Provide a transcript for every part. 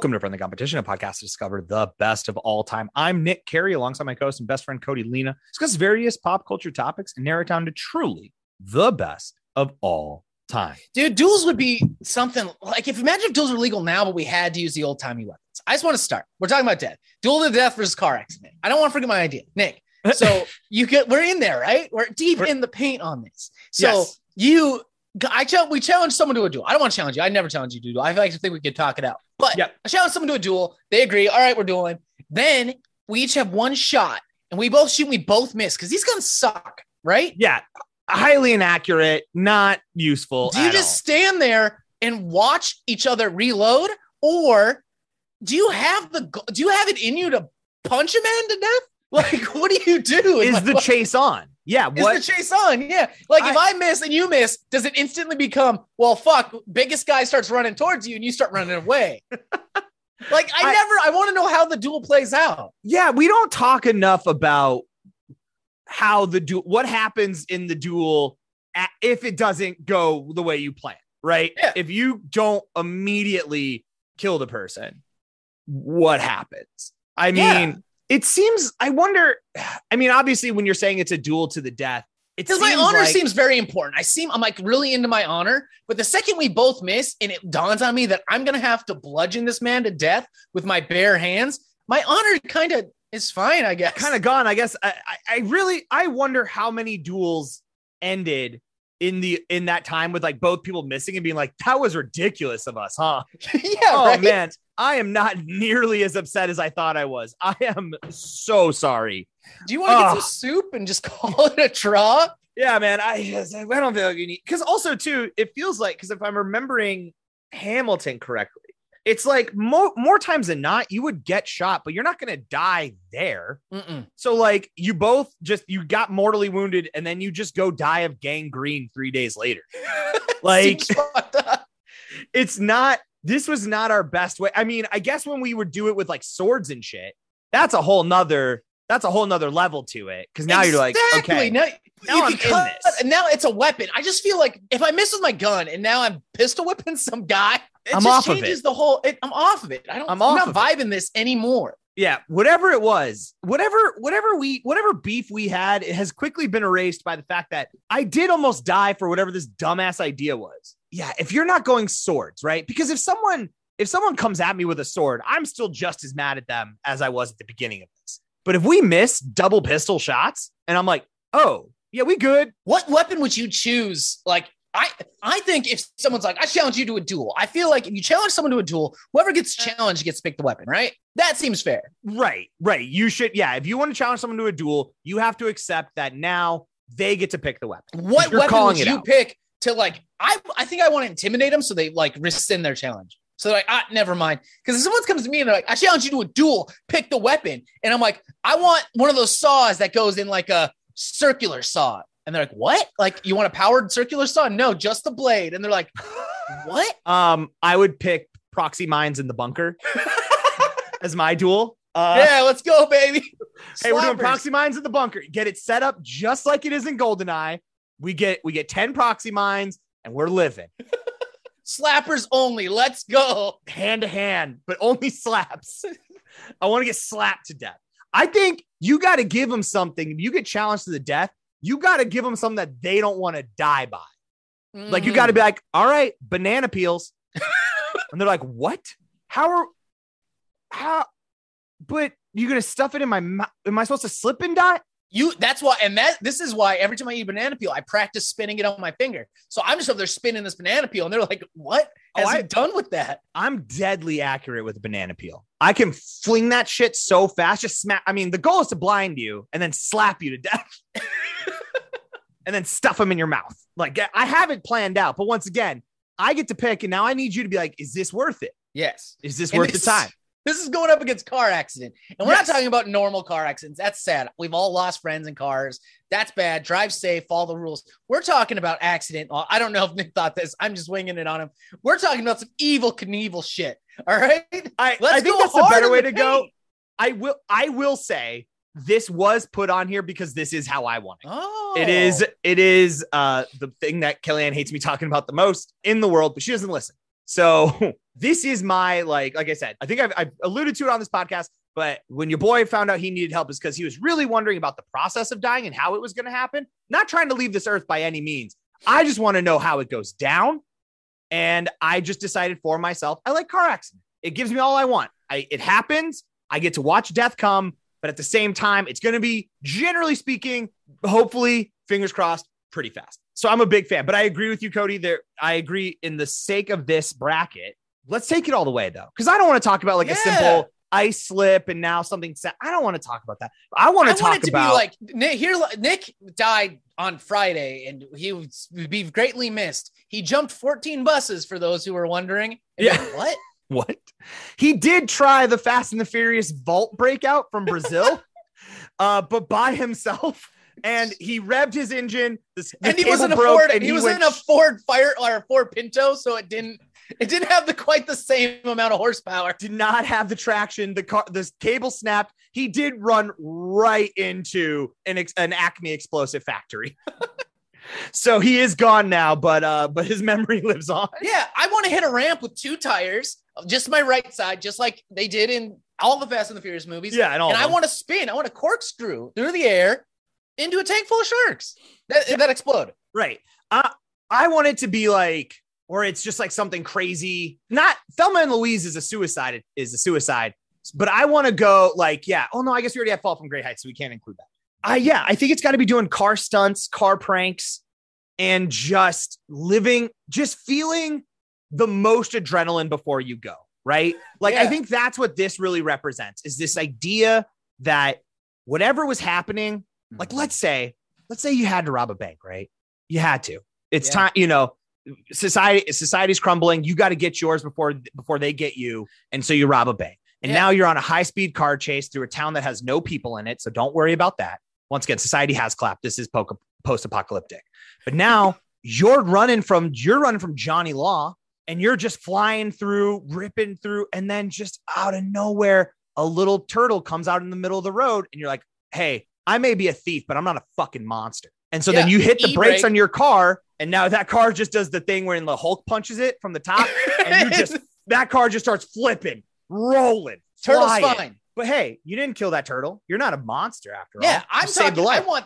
Welcome to the Competition, a podcast to discover the best of all time. I'm Nick Carey, alongside my co-host and best friend Cody Lena. Discuss various pop culture topics and narrow it down to truly the best of all time. Dude, duels would be something like if imagine if duels were legal now, but we had to use the old timey weapons. I just want to start. We're talking about death. Duel to death versus car accident. I don't want to forget my idea. Nick. So you get we're in there, right? We're deep We're- in the paint on this. So Yes. you I challenge we challenge someone to a duel. I don't want to challenge you. I never challenge you to duel. I like to think we could talk it out. But Yep. I challenge someone to a duel. They agree. All right, we're dueling. Then we each have one shot and we both shoot, And we both miss because these guns suck, right? Yeah, highly inaccurate, not useful. Do you just all. stand there and watch each other reload, or do you have the do you have it in you to punch a man to death? Like, what do you do? is the chase on? Yeah, is what? the chase on? Yeah, like if I miss and you miss, does it instantly become well? Fuck, biggest guy starts running towards you and you start running away. like I, I- never, I want to know how the duel plays out. yeah, we don't talk enough about how the duel, what happens in the duel a- if it doesn't go the way you plan, right? Yeah. If you don't immediately kill the person, what happens? I mean, Yeah. It seems, I wonder, I mean, obviously, when you're saying it's a duel to the death, it Because my honor like- seems very important. I seem I'm like really into my honor, but the second we both miss and it dawns on me that I'm gonna have to bludgeon this man to death with my bare hands, my honor kind of is fine, I guess. kind of gone. I guess I, I, I really I wonder how many duels ended in the in that time with like both people missing and being like, that was ridiculous of us, huh? yeah, oh right. man, I am not nearly as upset as I thought I was. I am so sorry. Do you want to get ah. some soup and just call it a draw? Yeah, man. I just I don't feel like you need because also too, it feels like because if I'm remembering Hamilton correctly, it's like more more times than not, you would get shot, but you're not gonna die there. Mm-mm. So like you both just you got mortally wounded and then you just go die of gangrene 3 days later. Like Seems fucked up. it's not this was not our best way. I mean, I guess when we would do it with like swords and shit, that's a whole nother that's a whole nother level to it. Cause now you're like, okay, Now, now I'm in this. and now it's a weapon. I just feel like if I miss with my gun and now I'm pistol whipping some guy, it I'm just off of changes it. the whole. It, I'm off of it. I don't. I'm I'm, not of it. vibing this anymore. yeah, whatever it was, whatever, whatever we, whatever beef we had, it has quickly been erased by the fact that I did almost die for whatever this dumbass idea was. Yeah, if you're not going swords, right? Because if someone, if someone comes at me with a sword, I'm still just as mad at them as I was at the beginning of this. But if we miss double pistol shots, and I'm like, oh, yeah, we good. What weapon would you choose? Like I, I think if someone's like, I challenge you to a duel, I feel like if you challenge someone to a duel, whoever gets challenged gets to pick the weapon, right? That seems fair. Right, right. You should, yeah. If you want to challenge someone to a duel, you have to accept that now they get to pick the weapon. What weapon would you out. pick to like? I, I think I want to intimidate them so they like rescind their challenge. So they're like, ah, never mind. Because if someone comes to me and they're like, I challenge you to a duel, pick the weapon, and I'm like, I want one of those saws that goes in like a circular saw. And they're like, what? Like, you want a powered circular saw? No, just the blade. And they're like, what? Um, I would pick proxy mines in the bunker as my duel. Uh, yeah, let's go, baby. hey, we're doing proxy mines in the bunker. Get it set up just like it is in Goldeneye. We get we get ten proxy mines and we're living slappers only. Let's go. hand to hand, but only slaps. I want to get slapped to death. I think you got to give them something. If you get challenged to the death, you got to give them something that they don't want to die by. Like you got to be mm-hmm. like, all right, banana peels. and they're like, what? How are, how, but you're going to stuff it in my mouth? Am I supposed to slip and die? You that's why, and that this is why every time I eat banana peel, I practice spinning it on my finger. So I'm just over there spinning this banana peel, and they're like, "What Oh, I- he done with that?" I'm deadly accurate with a banana peel. I can fling that shit so fast, just smack. I mean, the goal is to blind you and then slap you to death and then stuff them in your mouth. Like I have it planned out. But once again, I get to pick, and now I need you to be like, is this worth it? Yes, Is this And worth the time? This is going up against car accident, and we're Yes. not talking about normal car accidents. That's sad. We've all lost friends in cars. That's bad. Drive safe. Follow the rules. We're talking about accident. I don't know if Nick thought this. I'm just winging it on him. We're talking about some Evel Knievel shit. All right. I, Let's I think that's hard better way to go. I will I will say this was put on here because this is how I want it. Oh, It is it is uh the thing that Kellyanne hates me talking about the most in the world, but she doesn't listen. So this is my like, like I said, I think I've, I've alluded to it on this podcast. But when your boy found out he needed help, is because he was really wondering about the process of dying and how it was going to happen. Not trying to leave this earth by any means. I just want to know how it goes down. And I just decided for myself, I like car accident. It gives me all I want. I, it happens. I get to watch death come, but at the same time, it's going to be generally speaking, hopefully, fingers crossed, pretty fast. So I'm a big fan. But I agree with you, Cody. There, I agree in the sake of this bracket. Let's take it all the way though, because I don't want to talk about like Yeah. a simple ice slip and now something set. I don't want to talk about that. I want I to want talk it to about be like Nick, here. Nick died on Friday, and he would be greatly missed. He jumped 14 buses for those who were wondering. Yeah. what? What he did try the Fast and the Furious vault breakout from Brazil, uh, but by himself. And he revved his engine. This, the and he was in a Ford. and he, was went in a Ford Fire or a Ford Pinto, so it didn't. It didn't have the quite the same amount of horsepower. did not have the traction. The car, the cable snapped. He did run right into an an Acme explosive factory. so he is gone now, but uh, but his memory lives on. Yeah, I want to hit a ramp with two tires, just my right side, just like they did in all the Fast and the Furious movies. Yeah, and all. and I want to spin. I want to corkscrew through the air into a tank full of sharks that, that explode. right. Uh, I want it to be like, or it's just like something crazy. Not Thelma and Louise is a suicide. Is a suicide. But I want to go like, yeah. Oh no, I guess we already have Fall from Great Heights, so we can't include that. I yeah, I think it's got to be doing car stunts, car pranks, and just living, just feeling the most adrenaline before you go. Right. Like I think that's what this really represents is this idea that whatever was happening, like mm-hmm. let's say, let's say you had to rob a bank, right? You had to. It's Yeah. time, you know, society society's crumbling. You got to get yours before before they get you. And so you rob a bank. And Yeah. now you're on a high-speed car chase through a town that has no people in it. So don't worry about that. Once again, society has clapped. This is post-apocalyptic. But now you're running from you're running from Johnny Law and you're just flying through, ripping through, and then just out of nowhere, a little turtle comes out in the middle of the road, and you're like, hey, I may be a thief, but I'm not a fucking monster. And so then you hit the brakes on your car, and now that car just does the thing where the Hulk punches it from the top, and you just that car just starts flipping, rolling, turtle's flying. fine. But hey, you didn't kill that turtle. You're not a monster after all. Yeah, I'm saved talking. a I life. want.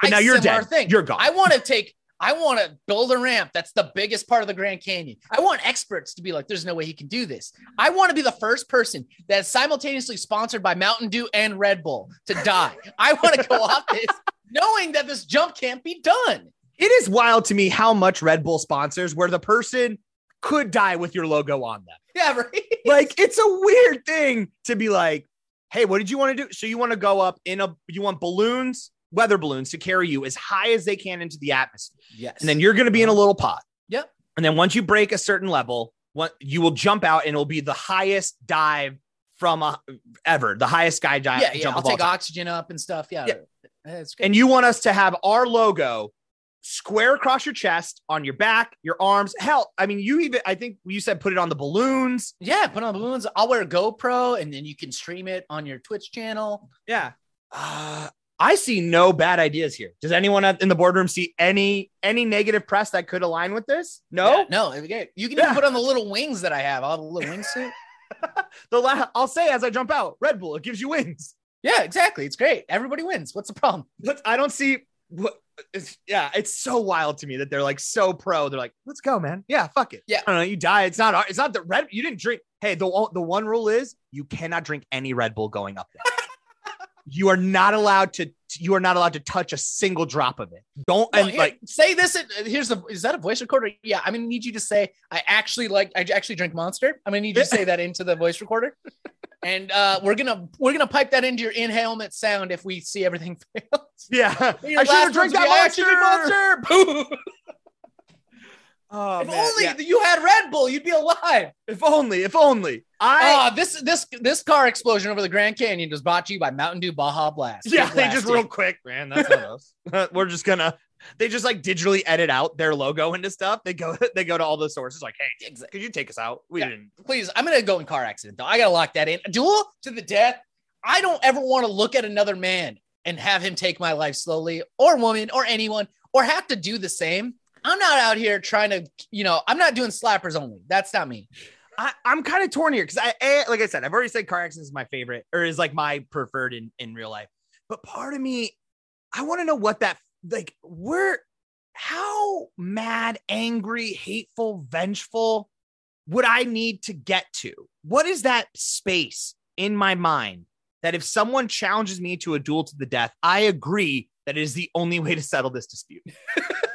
But I now you're dead. Thing. You're gone. I want to take. I want to build a ramp. That's the biggest part of the Grand Canyon. I want experts to be like, "There's no way he can do this." I want to be the first person that's simultaneously sponsored by Mountain Dew and Red Bull to die. I want to go off this knowing that this jump can't be done. It is wild to me how much Red Bull sponsors where the person could die with your logo on them. Yeah, right. Like it's a weird thing to be like, hey, what did you want to do? So you want to go up in a you want balloons, weather balloons to carry you as high as they can into the atmosphere. Yes. And then you're going to be in a little pod. Yep. And then once you break a certain level, what you will jump out and it'll be the highest dive from a, ever, the highest sky dive. yeah, yeah. I'll take time. oxygen up and stuff. Yeah. Yeah. And you want us to have our logo square across your chest, on your back, your arms. Hell, I mean, you even I think you said put it on the balloons. yeah, put on balloons. I'll wear a GoPro and then you can stream it on your Twitch channel. Yeah. Uh, I see no bad ideas here. Does anyone in the boardroom see any any negative press that could align with this? No. Yeah, no. You can Yeah. even put on the little wings that I have. I'll have a little wingsuit. The la- I'll say as I jump out, Red Bull, it gives you wings. Yeah, exactly. It's great. Everybody wins. What's the problem? I don't see what. It's, yeah, it's so wild to me that they're like so pro. They're like, let's go, man. Yeah, fuck it. Yeah. I don't know. You die. It's not. It's not the red. You didn't drink. Hey, the the one rule is you cannot drink any Red Bull going up there. you are not allowed to. You are not allowed to touch a single drop of it. Don't No, and here- like say this. Here's the. Is that a voice recorder? Yeah, I'm gonna need you to say I actually like. I actually drink Monster. I'm gonna need you to say that into the voice recorder, and uh, we're gonna we're gonna pipe that into your in helmet sound if we see everything fails. yeah. I should last have drank that be, "I drink monster. Monster. Boo. Oh, if man, only yeah. you had Red Bull, you'd be alive. If only. If only. I. Ah, this this this car explosion over the Grand Canyon was brought to you by Mountain Dew Baja Blast. yeah, Get they just real quick, man. That's not us. We're just gonna. They just like digitally edit out their logo into stuff. They go. They go to all the sources like, hey, Exactly. could you take us out? We Yeah. didn't. Please, I'm gonna go in car accident though. I gotta lock that in. A duel to the death. I don't ever want to look at another man and have him take my life slowly, or woman, or anyone, or have to do the same. I'm not out here trying to, you know, I'm not doing slappers only. That's not me. I, I'm kind of torn here because I, I, like I said, I've already said car accidents is my favorite or is like my preferred in, in real life. But part of me, I want to know what that like where how mad, angry, hateful, vengeful would I need to get to? What is that space in my mind that if someone challenges me to a duel to the death, I agree that it is the only way to settle this dispute.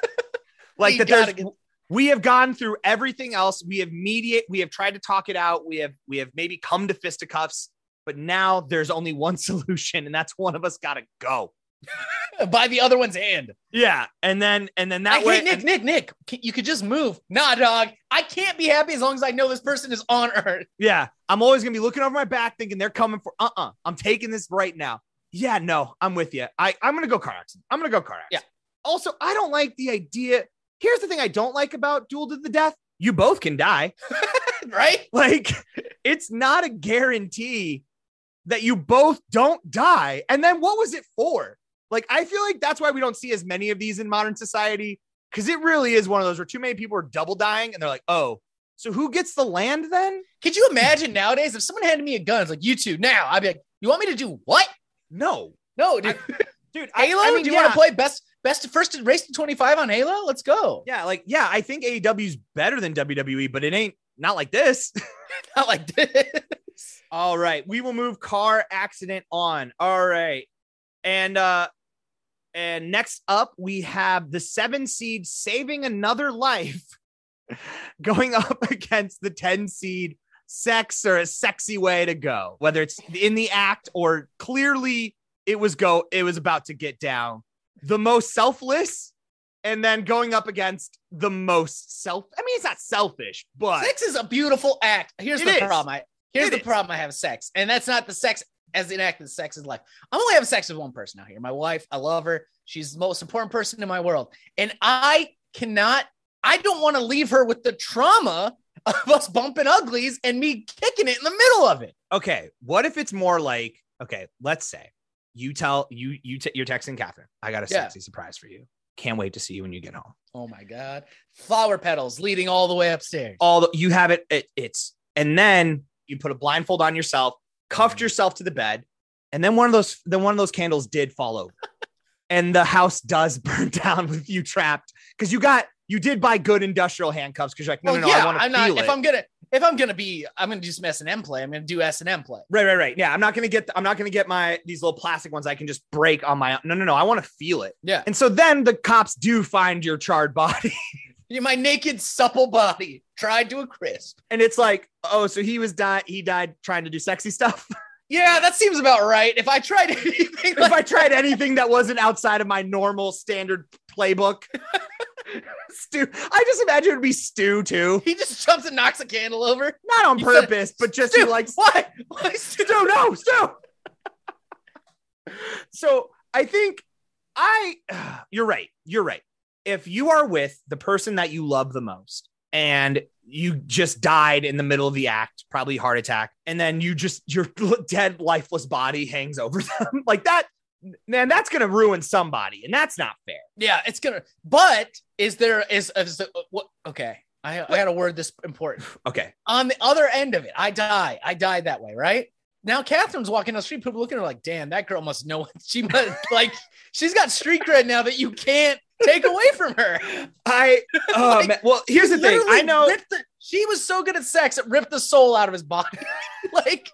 like You that there's get- we have gone through everything else. We have mediate, we have tried to talk it out. We have we have maybe come to fisticuffs, but now there's only one solution, and that's one of us gotta go. by the other one's hand. Yeah. And then and then that Hey, way hey, Nick, Nick, Nick, can- you could just move. Nah, dog. I can't be happy as long as I know this person is on Earth. Yeah, I'm always gonna be looking over my back, thinking they're coming for. Uh, uh-uh, uh, I'm taking this right now. Yeah, no, I'm with you. I I'm gonna go car accident. I'm gonna go car accident. Yeah. Also, I don't like the idea. Here's the thing I don't like about duel to the death. You both can die. right? Like, it's not a guarantee that you both don't die. And then what was it for? Like, I feel like that's why we don't see as many of these in modern society because it really is one of those where too many people are double dying and they're like, oh, so who gets the land then? Could you imagine nowadays if someone handed me a gun, it's like, you two now, I'd be like, you want me to do what? No, No, dude. Dude. I- Halo? I mean, do you yeah. want to play best best first race to 25 on Halo? Let's go. Yeah, like yeah, I think AEW's better than WWE, but it ain't not like this. Not like this. All right, we will move car accident on. All right. And uh and next up we have the 7 seed saving another life going up against the 10 seed sex or a sexy way to go. Whether it's in the act or clearly it was go it was about to get down. The most selfless and then going up against the most self I mean it's not selfish, but Sex is a beautiful act. Here's the is. problem. I here's It the is. problem I have sex. And that's not the sex as an act of sex is life. I'm only having sex with one person out here. My wife. I love her. She's the most important person in my world. And I cannot, I don't want to leave her with the trauma of us bumping uglies and me kicking it in the middle of it. okay, what if it's more like, okay, let's say you tell you you t- you're texting Catherine, I got a Yeah. sexy surprise for you. Can't wait to see you when you get home. Oh my God. Flower petals leading all the way upstairs. All the, you have it, it, it's, and then you put a blindfold on yourself, cuffed mm. yourself to the bed, and then one of those, then one of those candles did fall over, and the house does burn down with you trapped because you got you did buy good industrial handcuffs because you're like, no, well, no, no, yeah, I want to I'm feel not, it. if I'm gonna, if I'm gonna be, I'm gonna do some S and M play. I'm gonna do S and M play. Right, right, right. Yeah, I'm not gonna get. I'm not gonna get my these little plastic ones. I can just break on my. No, no, no. I want to feel it. Yeah. And so then the cops do find your charred body, My naked, supple body tried to a crisp. and it's like, oh, so he was died. He died trying to do sexy stuff. Yeah, that seems about right. If I tried anything, if like I tried anything that wasn't outside of my normal standard playbook, Stu. I just imagine it'd be Stu too, he just jumps and knocks a candle over. not on You said- purpose, but just he Stu, likes why? Why Stu? Stu, no, Stu. so I think I, you're right. You're right. If you are with the person that you love the most and you just died in the middle of the act, probably heart attack, and then you just, your dead, lifeless body hangs over them like that, man, that's going to ruin somebody. And that's not fair. Yeah, it's gonna. But is there is, is what? Okay, I I got to word this important. Okay. On the other end of it, I die. I died that way, right? Now Catherine's walking down the street. People looking at her like, "Damn, that girl must know." She must like. She's got street cred now that you can't take away from her. I, oh, Like, man. Well, here's the thing. I know. the- she was so good at sex, it ripped the soul out of his body. like,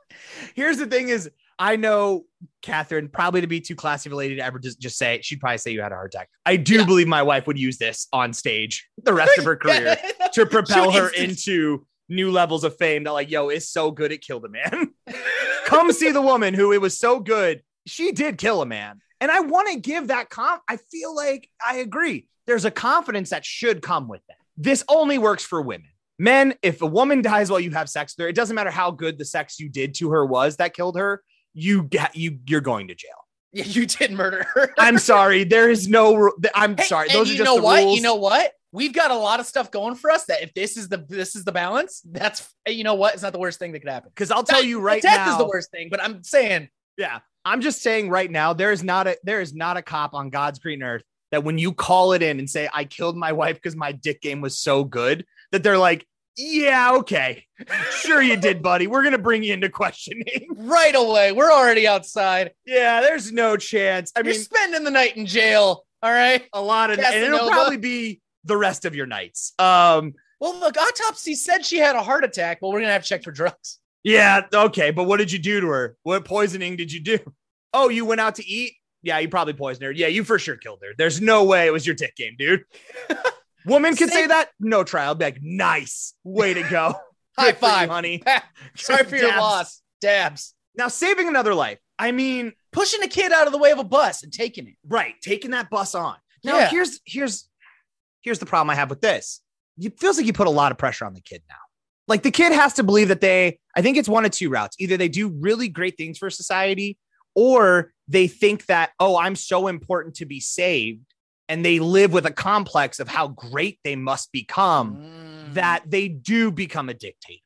here's the thing is I know Catherine probably to be too classy of a lady to ever just, just say she'd probably say you had a heart attack. I do Yeah. believe my wife would use this on stage the rest of her career to propel her into new levels of fame that like, yo, it's so good it killed a man. Come see the woman who it was so good. She did kill a man. And I want to give that comp. I feel like I agree. There's a confidence that should come with that. This only works for women. Men, if a woman dies while you have sex with her, it doesn't matter how good the sex you did to her was that killed her. You get you you're going to jail. Yeah, you did murder her. I'm sorry. There is no. I'm Hey, sorry. Those are just know the what? rules. You know what? We've got a lot of stuff going for us. That if this is the this is the balance, that's you know what? It's not the worst thing that could happen. because I'll tell you right Death now. is the worst thing, but I'm saying Yeah, I'm just saying right now. There is not a there is not a cop on God's green earth that when you call it in and say, I killed my wife because my dick game was so good, that they're like, yeah, okay. Sure, you did, buddy. We're going to bring you into questioning. Right away. We're already outside. yeah, there's no chance. I You're mean, spending the night in jail. All right. a lot of, and it'll probably be the rest of your nights. Um, Well, look, autopsy said she had a heart attack, but we're gonna have to check for drugs. yeah, okay. But what did you do to her? What poisoning did you do? Oh, you went out to eat? Yeah, you probably poisoned her. Yeah, you for sure killed her. There's no way it was your dick game, dude. Woman can say that. No trial. Be like, nice. Way to go. High for you, five. honey. Sorry for your Dabs. loss. Dabs. Now, saving another life. I mean, Pushing a kid out of the way of a bus and taking it. right, taking that bus on. Now, Yeah. here's here's here's the problem I have with this. It feels like you put a lot of pressure on the kid now. Like the kid has to believe that they, I think it's one of two routes. Either they do really great things for society, or they think that, oh, I'm so important to be saved. And they live with a complex of how great they must become Mm. that they do become a dictator.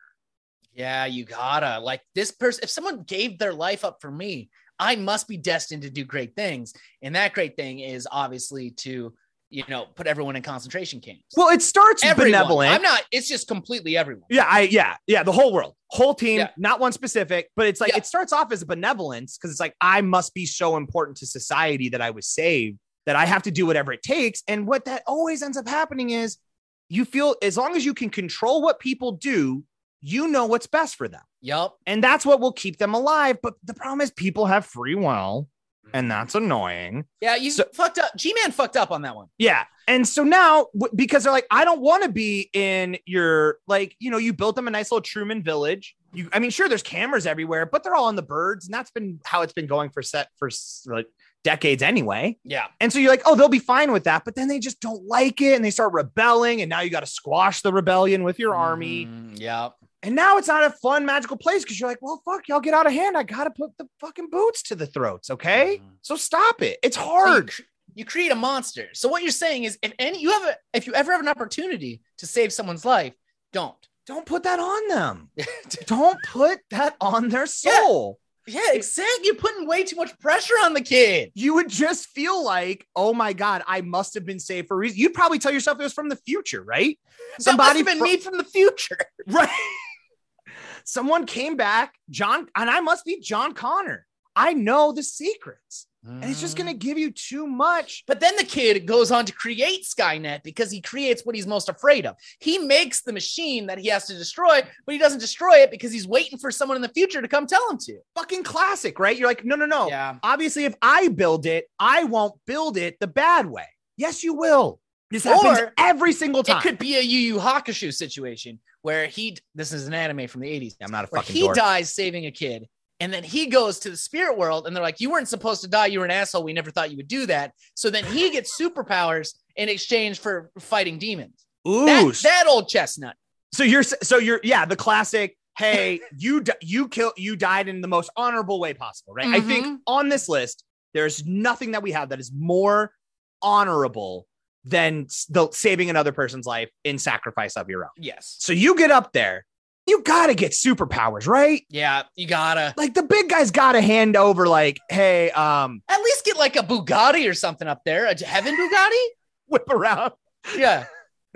Yeah, you gotta like this person. If someone gave their life up for me, I must be destined to do great things. And that great thing is obviously to, you know, put everyone in concentration camps. Well, it starts everyone. benevolent. I'm not, it's just completely everyone. Yeah, I yeah, yeah, the whole world, whole team, Yeah. not one specific, but it's like Yeah. it starts off as a benevolence because it's like I must be so important to society that I was saved that I have to do whatever it takes. And what that always ends up happening is you feel as long as you can control what people do, you know what's best for them. Yup. And that's what will keep them alive. But the problem is people have free will, and that's annoying. Yeah, you So- fucked up. G Man fucked up on that one. Yeah. And so now, because they're like, I don't want to be in your, like, you know, you built them a nice little Truman village. You, I mean, sure, there's cameras everywhere, but they're all on the birds. And that's been how it's been going for set for like decades anyway. Yeah. And so you're like, oh, they'll be fine with that. But then they just don't like it and they start rebelling. And now you got to squash the rebellion with your army. Mm, yeah. And now it's not a fun, magical place because you're like, well, fuck, y'all get out of hand. I got to put the fucking boots to the throats. Okay. Mhm. So stop it. It's So you hard. cr- you create a monster. So what you're saying is if any you have a if you ever have an opportunity to save someone's life, don't. don't put that on them. don't put that on their soul. Yeah, exactly. You're putting way too much pressure on the kid. You would just feel like, oh my God, I must have been saved for a reason. You'd probably tell yourself it was from the future, right? That have been me from the future. Right. Someone came back, John, and I must be John Connor. I know the secrets. And it's just going to mm. give you too much. But then the kid goes on to create Skynet because he creates what he's most afraid of. He makes the machine that he has to destroy, but he doesn't destroy it because he's waiting for someone in the future to come tell him to. Fucking classic, right? You're like, no, no, no. Yeah. Obviously, if I build it, I won't build it the bad way. Yes, you will. This happens Or every single time. It could be a Yu Yu Hakusho situation where he, this is an anime from the 80s, I'm not a fucking he dork. dies saving a kid. And then he goes to the spirit world and they're like, You weren't supposed to die. You were an asshole. We never thought you would do that. So then he gets superpowers in exchange for fighting demons. Ooh, That, that old chestnut. So you're so you're yeah the classic. Hey, you you killed, you died in the most honorable way possible, right? I Mhm. think on this list there's nothing that we have that is more honorable than the saving another person's life in sacrifice of your own. Yes. So you get up there, you got to get superpowers, right? Yeah. You gotta Like the big guy's got to hand over like, hey, um, at least get like a Bugatti or something up there. A heaven Bugatti? whip around. Yeah.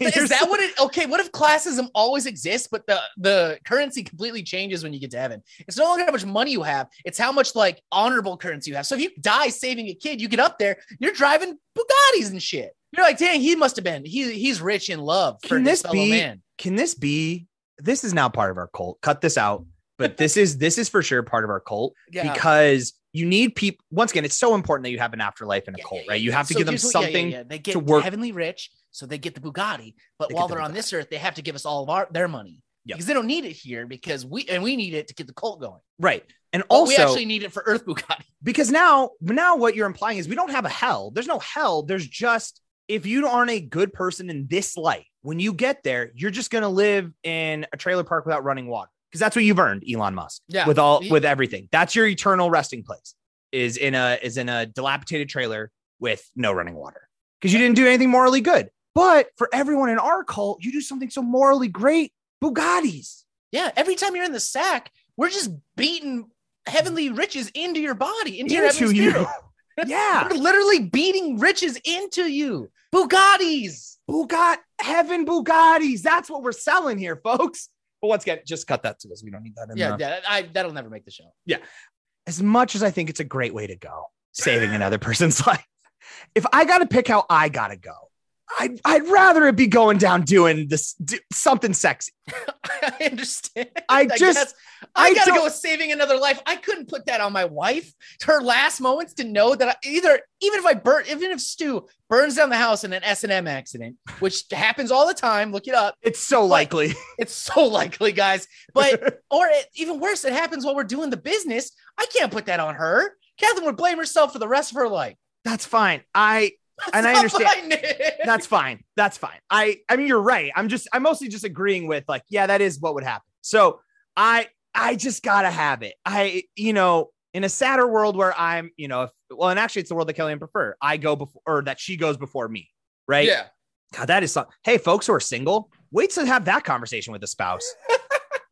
Is that what it okay? What if classism always exists, but the the currency completely changes when you get to heaven? It's no longer how much money you have, it's how much like honorable currency you have. So if you die saving a kid, you get up there, you're driving Bugattis and shit. You're like, dang, he must have been. He he's rich in love for Can this this fellow be- man. can this be this is now part of our cult cut this out but this is this is for sure part of our cult Yeah. because you need people once again it's so important that you have an afterlife in a Yeah, cult right you have to So give them here's what- yeah, yeah, something. They get to work- heavenly rich, so they get the Bugatti. But They while the they're on this earth, they have to give us all of our their money Yep. because they don't need it here because we and we need it to get the cult going. right and But also we actually need it for Earth Bugatti. because now now what you're implying is we don't have a hell there's no hell there's just if you aren't a good person in this life when you get there you're just going to live in a trailer park without running water because that's what you've earned elon musk Yeah. with all with everything that's your eternal resting place is in a is in a dilapidated trailer with no running water because you didn't do anything morally good but for everyone in our cult you do something so morally great bugattis Yeah, every time you're in the sack, we're just beating heavenly riches into your body, into your into heavenly you spirit. Yeah. They're literally beating riches into you. Bugattis. Bugatti, heaven Bugattis. That's what we're selling here, folks. But once again, just cut that to us. We don't need that in Yeah, there. yeah, I, that'll never make the show. Yeah. As much as I think it's a great way to go, saving another person's life. If I got to pick how I got to go, I'd, I'd rather it be going down doing this do, something sexy. I understand. I just- guess. I, I gotta go with saving another life. I couldn't put that on my wife. Her last moments to know that I, either, even if I burn, even if Stu burns down the house in an S and M accident, which happens all the time, look it up. It's so likely. It's so likely, guys. But or it, even worse, it happens while we're doing the business. I can't put that on her. Catherine would blame herself for the rest of her life. That's fine. I And I understand. that's fine. That's fine. I I mean you're right. I'm just I'm mostly just agreeing with like yeah that is what would happen. So I I just gotta have it. I you know in a sadder world where I'm you know if, well and actually it's the world that Kellyanne prefer. I go before or that she goes before me. Right. yeah. God, that is something. Hey, folks who are single, wait to have that conversation with a spouse.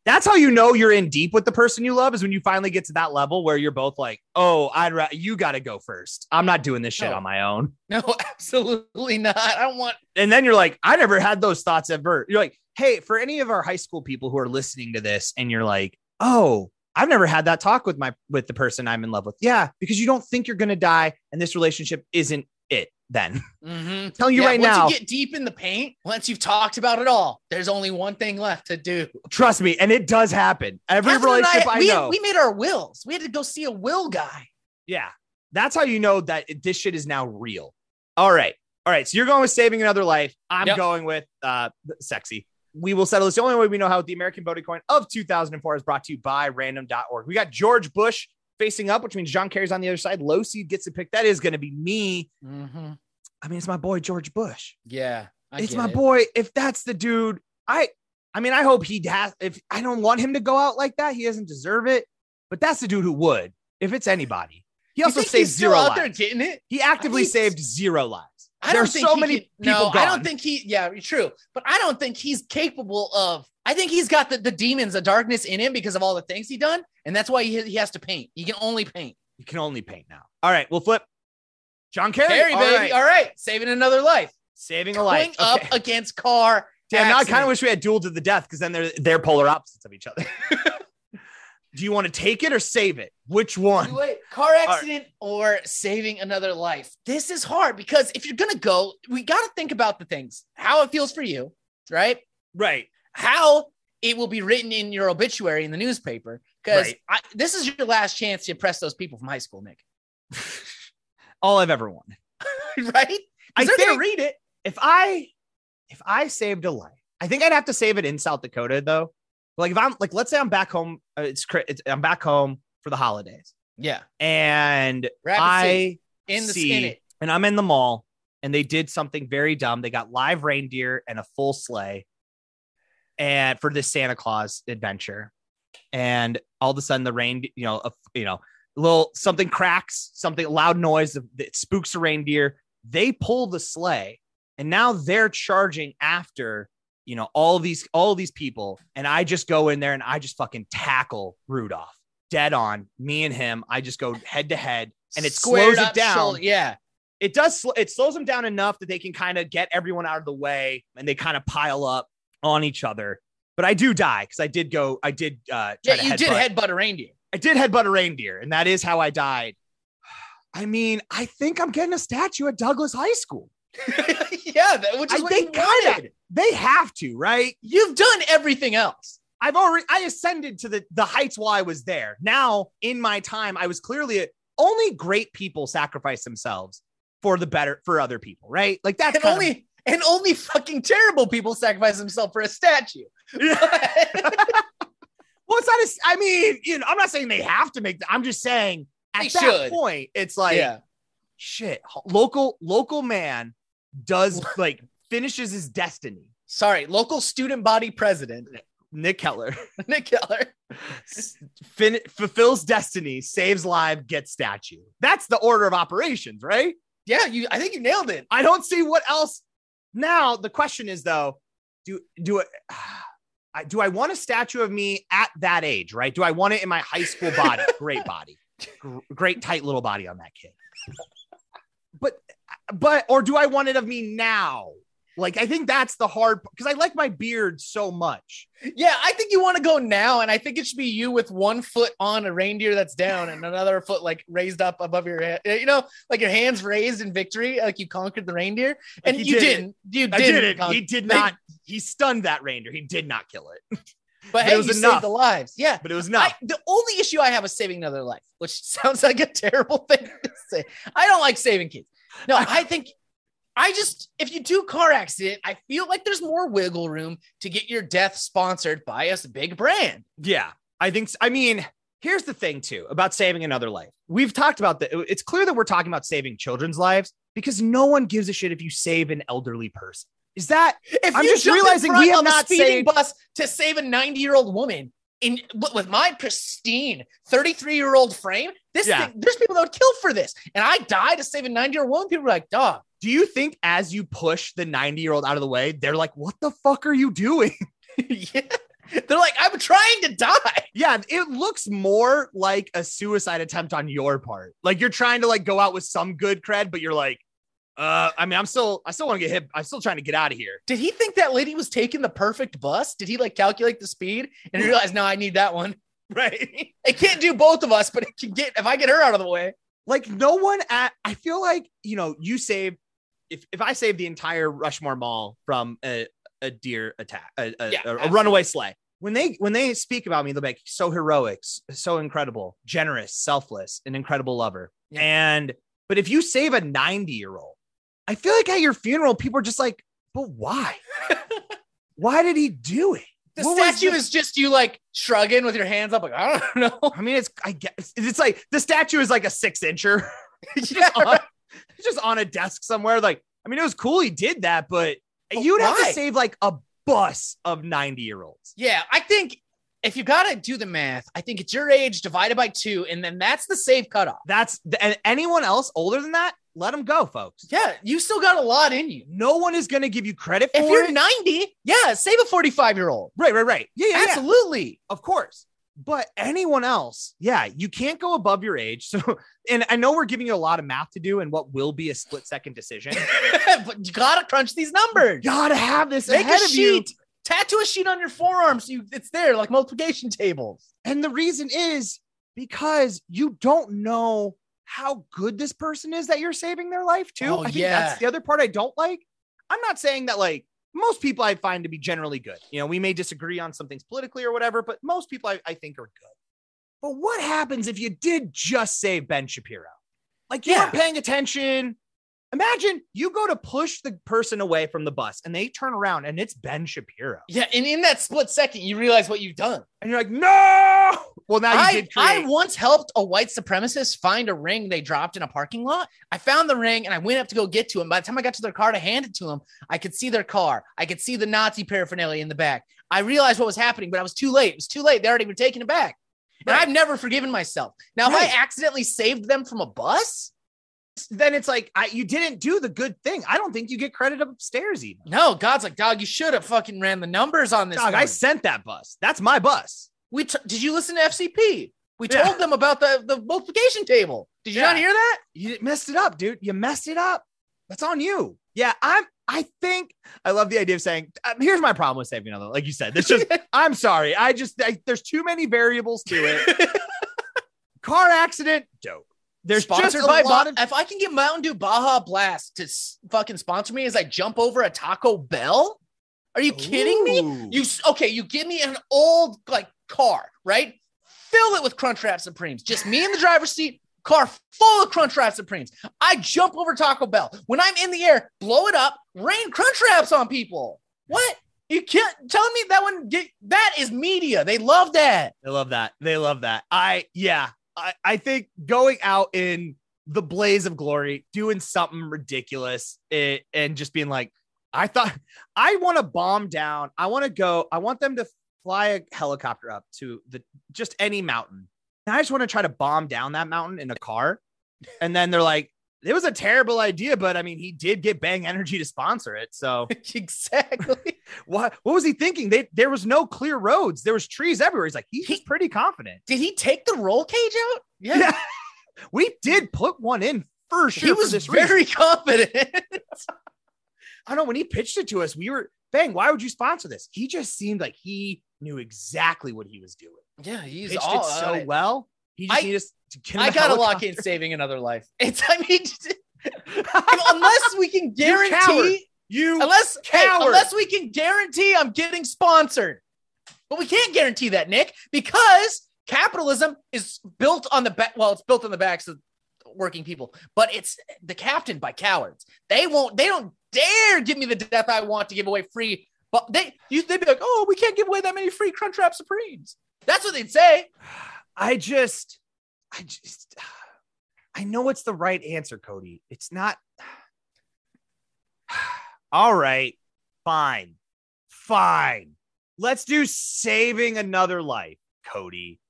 That's how you know you're in deep with the person you love is when you finally get to that level where you're both like, oh, I'd ra- you got to go first. I'm not doing this shit No. on my own. No, absolutely not. I don't want. And then you're like, I never had those thoughts ever. You're like, hey, for any of our high school people who are listening to this, and you're like, oh, I've never had that talk with my with the person I'm in love with. Yeah, because you don't think you're gonna die, and this relationship isn't it. Then Mhm. telling you Yeah, right once now, Once you get deep in the paint, once you've talked about it all, there's only one thing left to do. trust me, and it does happen. Every Catherine relationship I, we, know, we made our wills. We had to go see a will guy. Yeah. That's how you know that this shit is now real. All right. All right. So you're going with saving another life. I'm Yep. going with uh sexy. We will settle this. The only way we know how the American voting coin of 2004 is brought to you by random.org. We got George Bush facing up, which means John Kerry's on the other side. Low seed gets a pick. That is going to be me. Mm-hmm. I mean, it's my boy George Bush. Yeah, I it's my it. boy. If that's the dude, I I mean, I hope he has if I don't want him to go out like that, he doesn't deserve it. But that's the dude who would, if it's anybody. He also saved zero out there lives. getting it. He actively saved zero lives. I don't There's think so many can- people No, I don't think he. Yeah, true. But I don't think he's capable of. I think he's got the, the demons, the darkness in him because of all the things he done, and that's why he, he has to paint. He can only paint. You can only paint now. All right, we'll flip. John Kerry, all baby. right. All right, saving another life. saving a life. Going life. up against car. Damn, now I kind of wish we had duel to the death because then they're they're polar opposites of each other. Do you want to take it or save it? Which one? Wait, car accident or saving another life? This is hard because if you're gonna go, we got to think about the things, how it feels for you, right? Right. How it will be written in your obituary in the newspaper. Because Right. this is your last chance to impress those people from high school, Nick. All I've ever wanted. right? I they're gonna read it. If I if I saved a life, I think I'd have to save it in South Dakota though. Like if I'm like, let's say I'm back home. Uh, it's, it's I'm back home for the holidays, Yeah, and Rapid I in the see- and I'm in the mall and they did something very dumb. They got live reindeer and a full sleigh and for this Santa Claus adventure. And all of a sudden the rain, you know, a, you know, a little something cracks, something loud noise that spooks a reindeer. They pull the sleigh and now they're charging after, you know, all these all these people and I just go in there and I just fucking tackle Rudolph. Dead on. Me and him, I just go head to head and it Squared slows it down shoulder- Yeah, it does sl- it slows them down enough that they can kind of get everyone out of the way and they kind of pile up on each other but i do die because i did go i did uh try yeah. You did headbutt- headbutt a reindeer. i did headbutt a reindeer and that is how i died i mean i think i'm getting a statue at douglas high school yeah, that, which is I what think you kinda. They have to right You've done everything else. i've already i ascended to the the heights while i was there now in my time i was clearly a, only great people sacrifice themselves for the better for other people right like that's And kind of- only and only fucking terrible people sacrifice themselves for a statue. Well, it's not. A, I mean, you know, I'm not saying they have to make. The, I'm just saying at They that should. point, it's like yeah. shit. Local local man does like finishes his destiny. Sorry, local student body president Nick Keller Nick Keller. fin- fulfills destiny, saves lives, gets statue. That's the order of operations, right? Yeah, you. I think you nailed it. I don't see what else. Now the question is though, do do it? I, do I want a statue of me at that age, right? Do I want it in my high school body? Great body, Gr- great tight little body on that kid. but but or do I want it of me now? Like I think that's the hard because I like my beard so much. Yeah, I think you want to go now, and I think it should be you with one foot on a reindeer that's down and another foot like raised up above your head. You know, like your hands raised in victory, like you conquered the reindeer, and you did didn't. You didn't. did it. con- He did not. He stunned that reindeer. He did not kill it, But but hey, it was you enough. saved the lives. Yeah. but it was not. the only issue I have with saving another life, which sounds like a terrible thing to say. I don't like saving kids. No, I think I just if you do car accident, I feel like there's more wiggle room to get your death sponsored by a big brand. Yeah, I think. I mean, here's the thing too about saving another life. We've talked about that. It's clear that we're talking about saving children's lives because no one gives a shit if you save an elderly person. Is that If I'm just realizing we have not speeding saved- bus to save a 90 year old woman in with my pristine 33 year old frame. This Yeah. thing, there's people that would kill for this, and I die to save a 90 year old woman. People are like, dog. Do you think as you push the 90 year old out of the way, they're like, what the fuck are you doing? yeah. They're like, I'm trying to die. yeah, it looks more like a suicide attempt on your part. Like you're trying to like go out with some good cred, but you're like, uh, I mean, I'm still, I still want to get hit. I'm still trying to get out of here. Did he think that lady was taking the perfect bus? Did he like calculate the speed and realize, no, I need that one? Right. It can't do both of us, but it can get if I get her out of the way. like no one at, I feel like, you know, you save, if, if I save the entire Rushmore Mall from a, a deer attack, a, a, Yeah, a- runaway sleigh. When they when they speak about me, they'll be like so heroic, so incredible, generous, selfless, an incredible lover. Yeah. And but if you save a 90 year old, I feel like at your funeral, people are just like, but why? why did he do it? The What statue the- is just you like shrugging with your hands up, like, I don't know. I mean, it's I guess it's like the statue is like a six incher. Yeah, on, it's just on a desk somewhere. Like, I mean, it was cool he did that, but But you'd have to save like a bus of 90 year olds. Yeah, I think if you got to do the math, I think it's your age divided by two, and then that's the safe cutoff. That's and anyone else older than that, let them go, folks. Yeah, you still got a lot in you. No one is going to give you credit for If you're it. 90, yeah, save a 45 year old. right, right, right. Yeah, yeah, yeah. Absolutely. Of course. But anyone else, yeah, you can't go above your age. So, and I know we're giving you a lot of math to do and what will be a split second decision. but you got to crunch these numbers. You Gotta have this Make ahead a of you. sheet. Tattoo a sheet on your forearm so you, it's there like multiplication tables. And the reason is because you don't know how good this person is that you're saving their life to. Oh, I think yeah. that's the other part I don't like. I'm not saying that like most people I find to be generally good. You know, we may disagree on some things politically or whatever, but most people I, I think are good. But what happens if you did just save Ben Shapiro? Like you Yeah. weren't paying attention. Imagine you go to push the person away from the bus and they turn around and it's Ben Shapiro. Yeah, and in that split second, you realize what you've done. And you're like, no. Well, now you I, did I once helped a white supremacist find a ring they dropped in a parking lot. I found the ring and I went up to go get to him. By the time I got to their car to hand it to him, I could see their car. I could see the Nazi paraphernalia in the back. I realized what was happening, but I was too late. It was too late. They already were taking it back. And I've never forgiven myself. Now, if I accidentally saved them from a bus, then it's like I, you didn't do the good thing. I don't think you get credit upstairs even. no, God's like, dog, you should have fucking ran the numbers on this. Dog, I sent that bus. That's my bus. We t- did you listen to FCP? We Yeah. told them about the, the multiplication table. Did you Yeah. not hear that? You messed it up, dude. You messed it up. That's on you. Yeah, I'm. I think I love the idea of saying. Um, here's my problem with saving another. Like you said, there's just. I'm sorry. I just I, there's too many variables to it. Car accident, dope. There's sponsored by lot of if I can get Mountain Dew Baja Blast to s- fucking sponsor me as I jump over a Taco Bell, are you kidding me? You okay? You give me an old like car, right? Fill it with Crunchwrap Supremes. Just me in the driver's seat. Car full of Crunchwrap Supremes. I jump over Taco Bell. When I'm in the air, blow it up, rain Crunchwraps on people. What? You can't tell me that one. Get, that is media. They love that. They love that. They love that. I yeah. I, I think going out in the blaze of glory, doing something ridiculous, it, and just being like, I thought I want to bomb down. I want to go. I want them to fly a helicopter up to the just any mountain. And I just want to try to bomb down that mountain in a car. And then they're like, it was a terrible idea, but I mean, he did get Bang Energy to sponsor it. So exactly. what what was he thinking? They, there was no clear roads. There was trees everywhere. He's like, he's He- pretty confident. Did he take the roll cage out? Yeah. we did put one in for sure. he was this reason. very confident. I don't know when he pitched it to us, we were bang, why would you sponsor this? He just seemed like he knew exactly what he was doing. yeah, he's Pitched all it so it. well. He just I- needed to him gotta lock in saving another life. It's I mean, unless we can You guarantee, You unless hey, coward. unless we can guarantee I'm getting sponsored, but we can't guarantee that, Nick, because capitalism is built on the back. Well, it's built on the backs of working people, but it's the captain by cowards. They won't. They don't dare give me the death I want to give away free. But they, you, they'd be like, "Oh, we can't give away that many free Crunchwrap Supremes." That's what they'd say. I just, I just, I know it's the right answer, Cody. It's not. All right, fine, fine. Let's do saving another life, Cody.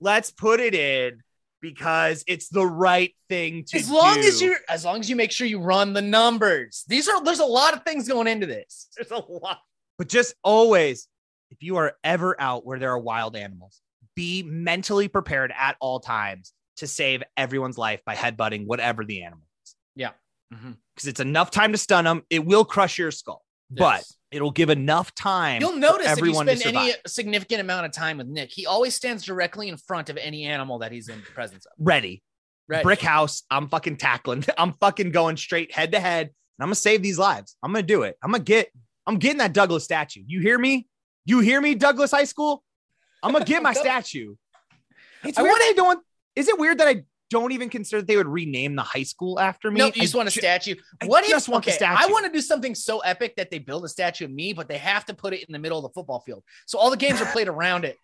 Let's put it in because it's the right thing to as long do. as you as long as you make sure you run the numbers these are there's a lot of things going into this There's a lot. But just always, if you are ever out where there are wild animals, be mentally prepared at all times to save everyone's life by headbutting whatever the animal is. Yeah. Mm-hmm. Because it's enough time to stun them. It will crush your skull, but it'll give enough time. you'll notice if you spend any significant amount of time with nick he always stands directly in front of any animal that he's in the presence of ready. right Brick house. I'm fucking tackling. I'm fucking going straight head to head. And I'm gonna save these lives. I'm gonna do it. I'm gonna get. I'm getting that Douglas statue. You hear me? You hear me, Douglas High School? I'm gonna get my statue. It's I weird they don't. Is it weird that I don't even consider that they would rename the high school after me? no, you I just want a ju- statue. I if just want the okay, I want to do something so epic that they build a statue of me, but they have to put it in the middle of the football field. So all the games are played around it.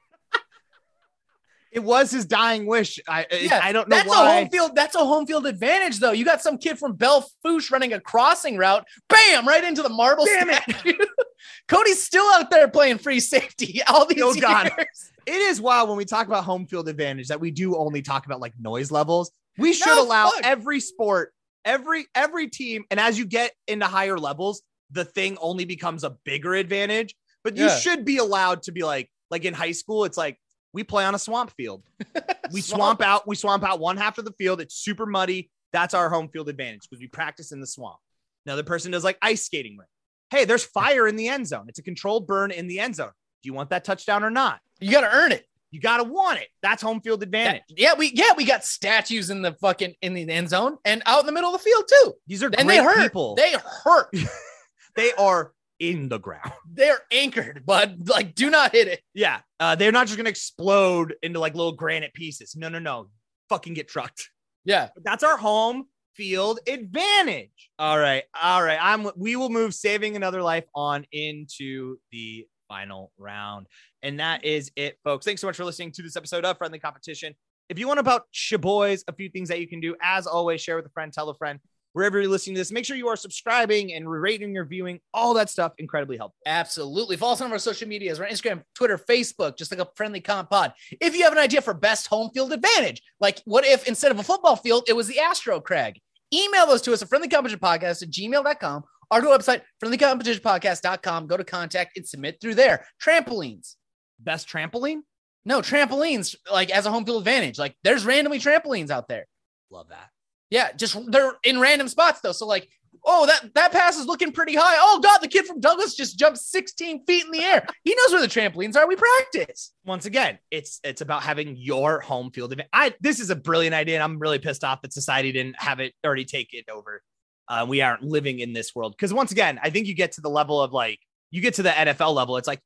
It was his dying wish. I Yeah, I don't know That's a home field. That's a home field advantage, though. You got some kid from Belle Fourche running a crossing route, bam, right into the marble Damn it. Cody's still out there playing free safety all these oh, Still years. it. it is wild when we talk about home field advantage that we do only talk about like noise levels. We should No, allow fuck. every sport, every every team, and as you get into higher levels, the thing only becomes a bigger advantage. But you Yeah. should be allowed to be like, like in high school, it's like we play on a swamp field. We Swamp. swamp out, we swamp out one half of the field. It's super muddy. That's our home field advantage because we practice in the swamp. Another person does like ice skating rink. Hey, there's fire in the end zone. It's a controlled burn in the end zone. Do you want that touchdown or not? You got to earn it. You gotta want it. That's home field advantage. Yeah, we yeah we got statues in the fucking in the end zone and out in the middle of the field too. These are And great they hurt. people. They hurt. they are in the ground. They're anchored, bud. Like, do not hit it. Yeah. Uh, they're not just gonna explode into like little granite pieces. No, no, no. Fucking get trucked. Yeah. But that's our home field advantage. All right. All right. I'm we will move saving another life on into the final round. And that is it, folks. Thanks so much for listening to this episode of Friendly Competition. If you want about Shaboys, a few things that you can do, as always, share with a friend, tell a friend. Wherever you're listening to this, make sure you are subscribing and rating, reviewing, all that stuff. Incredibly helpful. Absolutely. Follow us on our social medias. We're on Instagram, Twitter, Facebook, just like a friendly comp pod. If you have an idea for best home field advantage, like what if instead of a football field, it was the Astro Crag? Email those to us at friendlycompetitionpodcast at gmail.com or to our website, friendlycompetitionpodcast.com. Go to contact and submit through there. Trampolines. Best trampoline? No, trampolines, like as a home field advantage. Like there's randomly trampolines out there. Love that. Yeah, just they're in random spots though. So like, oh, that that pass is looking pretty high. Oh God, the kid from Douglas just jumped 16 feet in the air. He knows where the trampolines are. We practice. once again, it's it's about having your home field event. I this is a brilliant idea, and I'm really pissed off that society didn't have it already take it over. Uh, we aren't living in this world because once again, I think you get to the level of like you get to the NFL level. It's like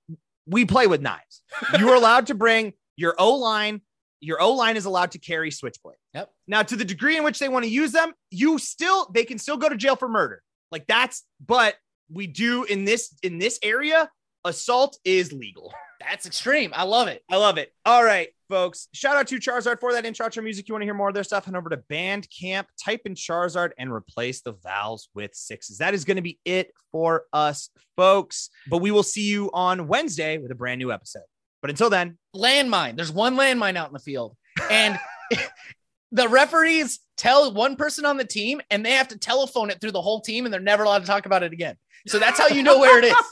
we play with knives. You are allowed to bring your O line. Your O line is allowed to carry switchblade. Yep. Now, to the degree in which they want to use them, you still they can still go to jail for murder. Like that's, but we do in this in this area, assault is legal. That's extreme. I love it. I love it. All right, folks. Shout out to Charizard for that intro music. You want to hear more of their stuff? Head over to Bandcamp, type in Charizard, and replace the vowels with sixes. That is going to be it for us, folks. But we will see you on Wednesday with a brand new episode. But until then, Landmine. There's one landmine out in the field, and the referees tell one person on the team, and they have to telephone it through the whole team, and they're never allowed to talk about it again. So that's how you know where it is.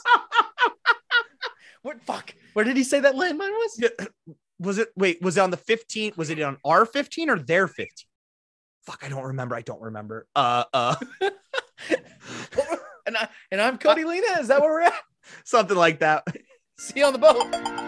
What fuck? Where did he say that landmine was? was it? Wait, was it on the 15th? Was it on our 15 or their 15? fuck, I don't remember. I don't remember. Uh, uh, and I and I'm Cody Lena. Is that where we're at? something like that. See you on the boat.